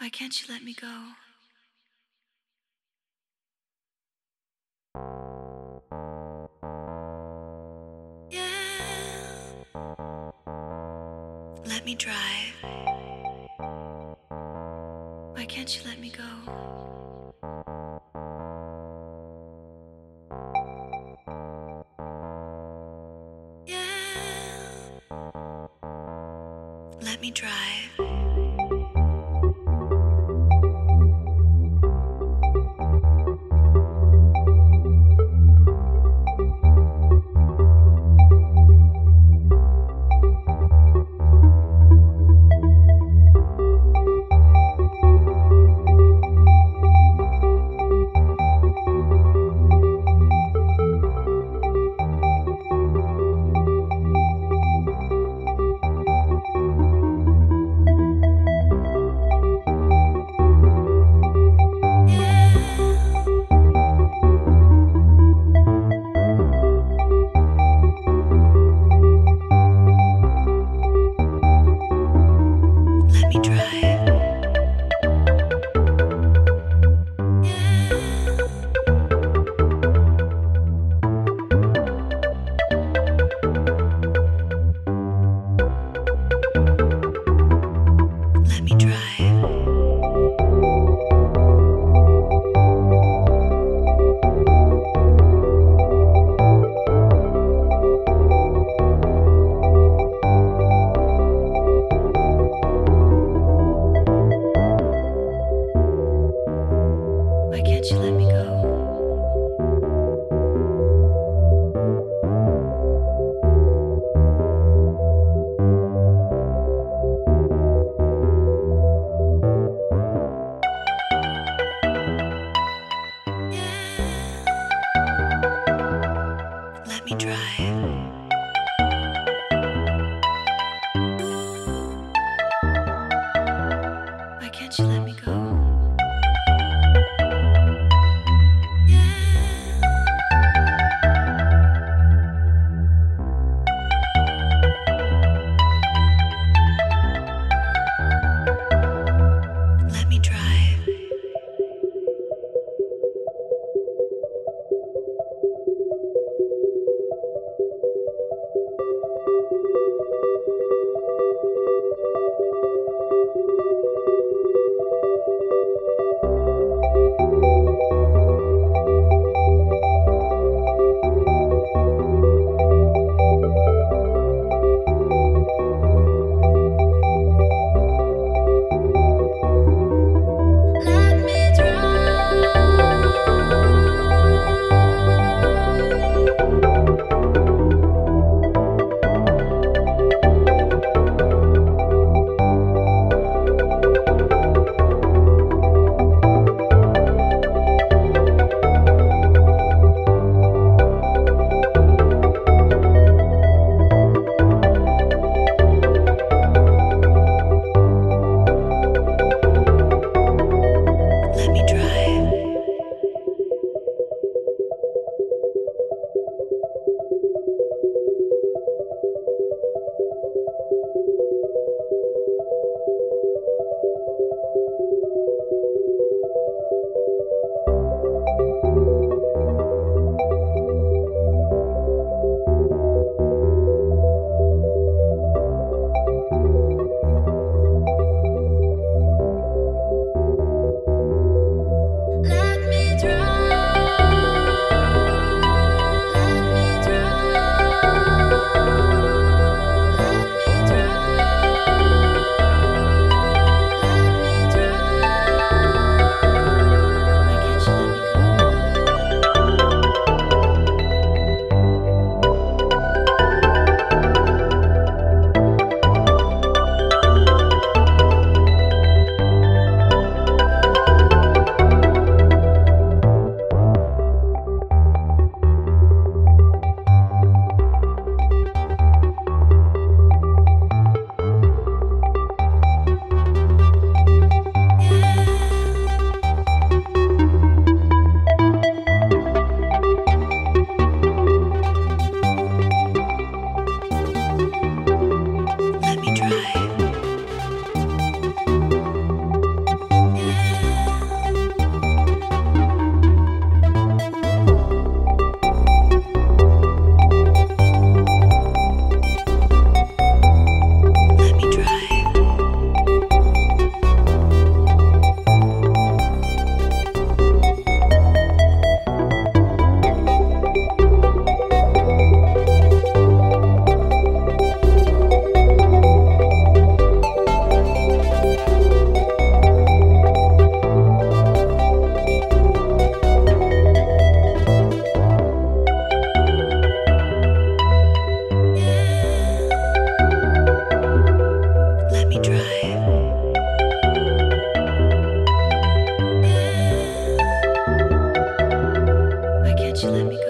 Why can't you let me go? Yeah. Let me drive. Why can't you let me go? Yeah. Let me drive. Me drive. Right.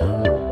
You